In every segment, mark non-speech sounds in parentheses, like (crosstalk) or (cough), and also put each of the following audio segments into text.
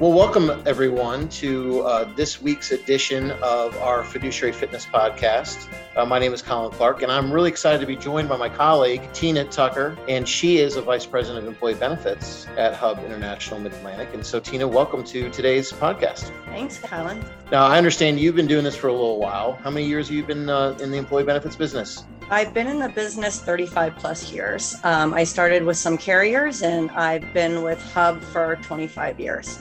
Well, welcome everyone to uh, this week's edition of our Fiduciary Fitness podcast. Uh, my name is Colin Clark, and I'm really excited to be joined by my colleague, Tina Tucker, and she is a Vice President of Employee Benefits at Hub International Mid Atlantic. And so, Tina, welcome to today's podcast. Thanks, Colin. Now, I understand you've been doing this for a little while. How many years have you been uh, in the employee benefits business? I've been in the business 35 plus years. Um, I started with some carriers, and I've been with Hub for 25 years.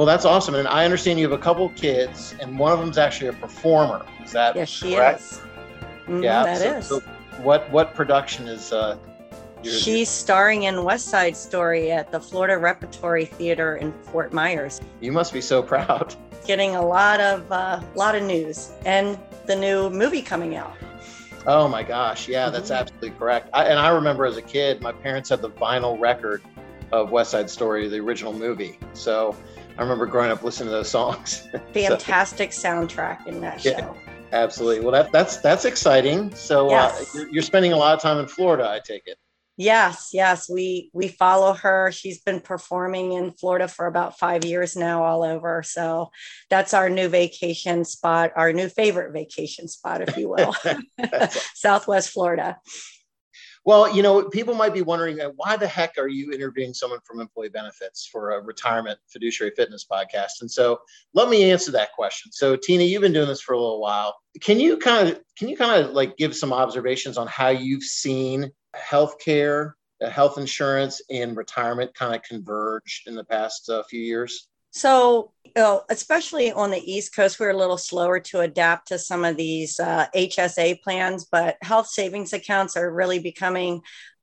Well, that's awesome. And I understand you have a couple kids, and one of them's actually a performer. Is that yes, she correct? is. Mm, yeah, that so, is. so what what production is uh your- She's starring in West Side Story at the Florida Repertory Theater in Fort Myers, you must be so proud. getting a lot of uh, lot of news and the new movie coming out. Oh my gosh, yeah, that's Mhm. absolutely correct. I, and I remember as a kid, my parents had the vinyl record of West Side Story, the original movie. So I remember growing up listening to those songs. (laughs) So, Fantastic soundtrack in that Yeah. show. absolutely. Well, that that's that's exciting. So Yes. uh, you're, you're spending a lot of time in Florida, I take it. Yes, yes, we we follow her. She's been performing in Florida for about 5 years now all over. So that's our new vacation spot, our new favorite vacation spot if you will. (laughs) (laughs) Southwest Florida. Well, you know, people might be wondering uh, why the heck are you interviewing someone from employee benefits for a retirement fiduciary fitness podcast? And so let me answer that question. So Tina, you've been doing this for a little while. Can you kind of can you kind of like give some observations on how you've seen healthcare, uh, health insurance, and retirement kind of converge in the past uh, few years? So, you know, especially on the East Coast, we're a little slower to adapt to some of these uh, HSA plans, but health savings accounts are really becoming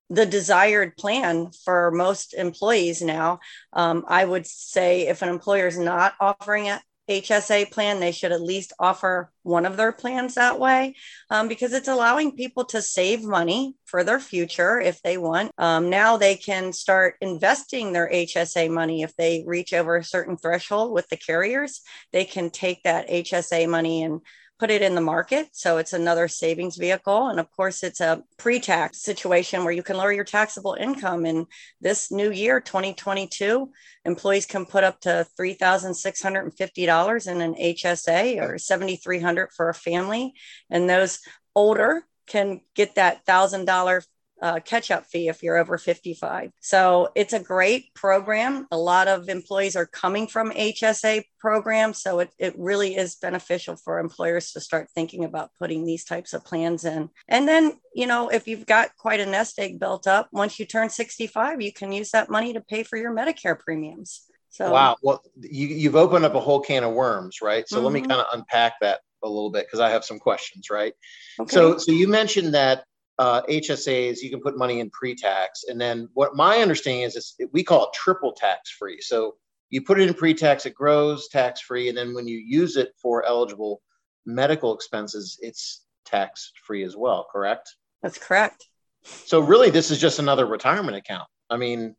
the desired plan for most employees now. Um, I would say if an employer is not offering a HSA plan, they should at least offer one of their plans that way um, because it's allowing people to save money for their future if they want. Um, now they can start investing their HSA money if they reach over a certain threshold with the carriers. They can take that HSA money and put it in the market. So it's another savings vehicle. And of course, it's a pre tax situation where you can lower your taxable income. And this new year, 2022, employees can put up to $3,650 in an HSA or $7,300 for a family. And those older can get that $1,000 uh, catch up fee if you're over 55. So it's a great program. A lot of employees are coming from HSA programs. So it, it really is beneficial for employers to start thinking about putting these types of plans in. And then, you know, if you've got quite a nest egg built up, once you turn 65, you can use that money to pay for your Medicare premiums. So, Wow. Well, you, you've opened up a whole can of worms, right? So let me Mhm. kind of unpack that a little bit because I have some questions, right? okay. So, so you mentioned that uh, HSAs you can put money in pre-tax, and then what my understanding is, is we call it triple tax-free. So you put it in pre-tax, it grows tax-free, and then when you use it for eligible medical expenses, it's tax-free as well. Correct? that's correct. So really, this is just another retirement account. I mean,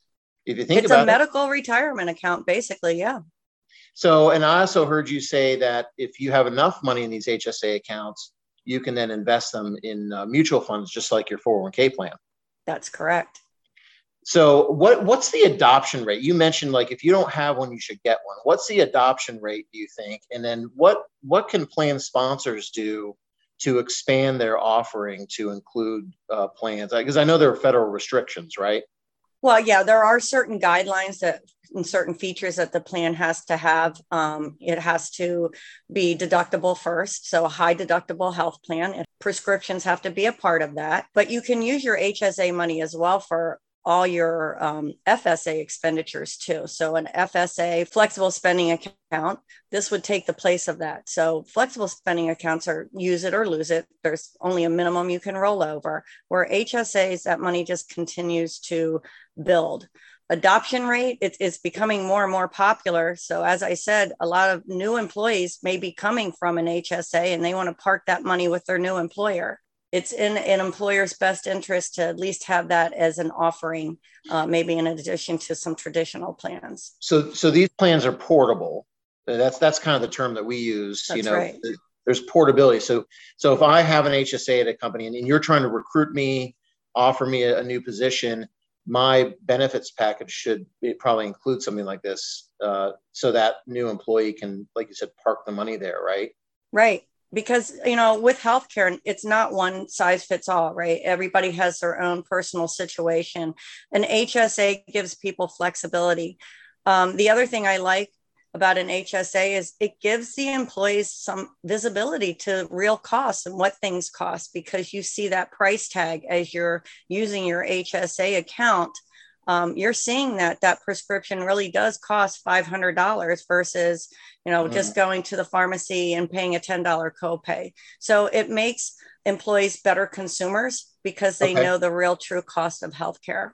if you think It's about a it. medical retirement account, basically. Yeah. So, and I also heard you say that if you have enough money in these HSA accounts, you can then invest them in uh, mutual funds, just like your 401k plan. That's correct. So, what what's the adoption rate? You mentioned like if you don't have one, you should get one. What's the adoption rate? Do you think? And then what what can plan sponsors do to expand their offering to include uh, plans? Because I know there are federal restrictions, right? Well, yeah, there are certain guidelines that certain features that the plan has to have. Um, it has to be deductible first, so a high deductible health plan. And prescriptions have to be a part of that. But you can use your HSA money as well for all your um, FSA expenditures too. So an FSA flexible spending account, this would take the place of that. So flexible spending accounts are use it or lose it. There's only a minimum you can roll over. Where HSAs, that money just continues to build. Adoption rate, it's, it's becoming more and more popular. So as I said, a lot of new employees may be coming from an HSA and they want to park that money with their new employer it's in an employer's best interest to at least have that as an offering, uh, maybe in addition to some traditional plans. So, so these plans are portable. That's that's kind of the term that we use. you know, right. there's portability. So, so if I have an HSA at a company and, and you're trying to recruit me, offer me a, a new position, my benefits package should probably include something like this uh, so that new employee can like you said park the money there right? Right because you know with healthcare it's not one size fits all right? Everybody has their own personal situation. And hsa gives people flexibility. Um, the other thing i like about an HSA is it gives the employees some visibility to real costs and what things cost because you see that price tag as you're using your HSA account. Um, you're seeing that that prescription really does cost $500 versus you know mm. just going to the pharmacy and paying a $10 copay so it makes employees better consumers because they okay. know the real true cost of healthcare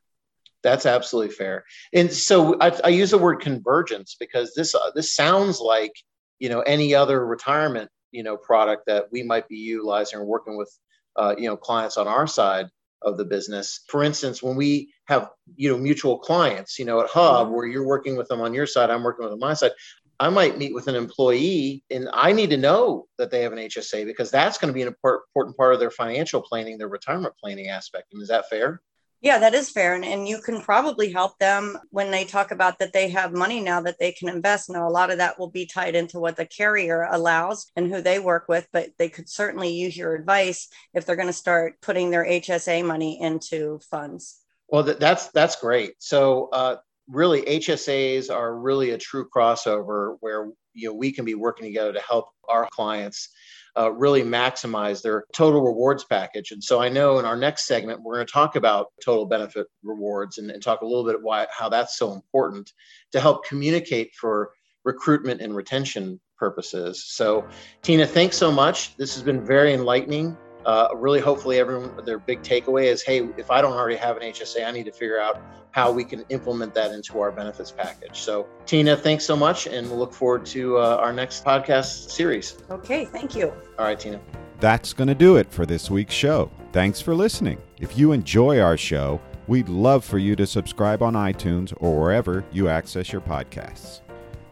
that's absolutely fair. And so I, I use the word convergence because this uh, this sounds like you know any other retirement you know product that we might be utilizing or working with uh, you know clients on our side of the business. For instance, when we have you know mutual clients, you know at Hub where you're working with them on your side, I'm working with them on my side. I might meet with an employee and I need to know that they have an HSA because that's going to be an important part of their financial planning, their retirement planning aspect. And is that fair? Yeah, that is fair. And, and you can probably help them when they talk about that they have money now that they can invest. Now, a lot of that will be tied into what the carrier allows and who they work with, but they could certainly use your advice if they're going to start putting their HSA money into funds. Well, that's that's great. So, uh, really, HSAs are really a true crossover where you know we can be working together to help our clients uh, really maximize their total rewards package. And so I know in our next segment, we're going to talk about total benefit rewards and, and talk a little bit why how that's so important to help communicate for recruitment and retention purposes. So, Tina, thanks so much. This has been very enlightening uh, really hopefully everyone their big takeaway is hey if i don't already have an hsa i need to figure out how we can implement that into our benefits package. So tina thanks so much and we'll look forward to uh, our next podcast series. Okay thank you. All right tina. That's going to do it for this week's show. Thanks for listening. If you enjoy our show we'd love for you to subscribe on itunes or wherever you access your podcasts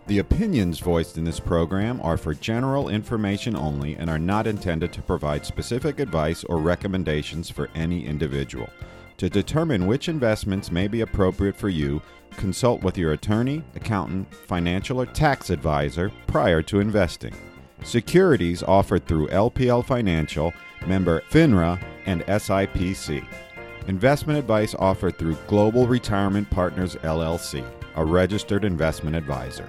the opinions voiced in this program are for general information only and are not intended to provide specific advice or recommendations for any individual. To determine which investments may be appropriate for you, consult with your attorney, accountant, financial, or tax advisor prior to investing. Securities offered through LPL Financial, member FINRA, and SIPC. Investment advice offered through Global Retirement Partners LLC, a registered investment advisor.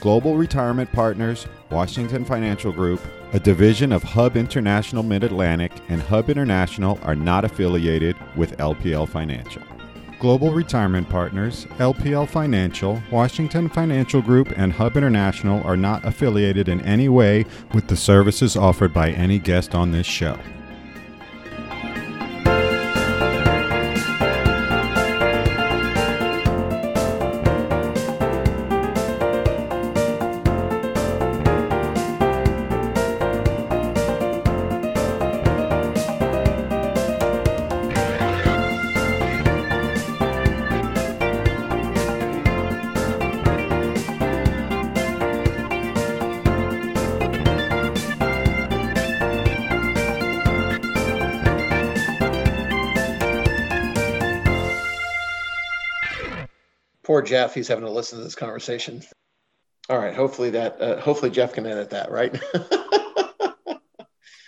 Global Retirement Partners, Washington Financial Group, a division of Hub International Mid Atlantic, and Hub International are not affiliated with LPL Financial. Global Retirement Partners, LPL Financial, Washington Financial Group, and Hub International are not affiliated in any way with the services offered by any guest on this show. Poor Jeff, he's having to listen to this conversation. All right, hopefully that uh, hopefully Jeff can edit that, right? (laughs)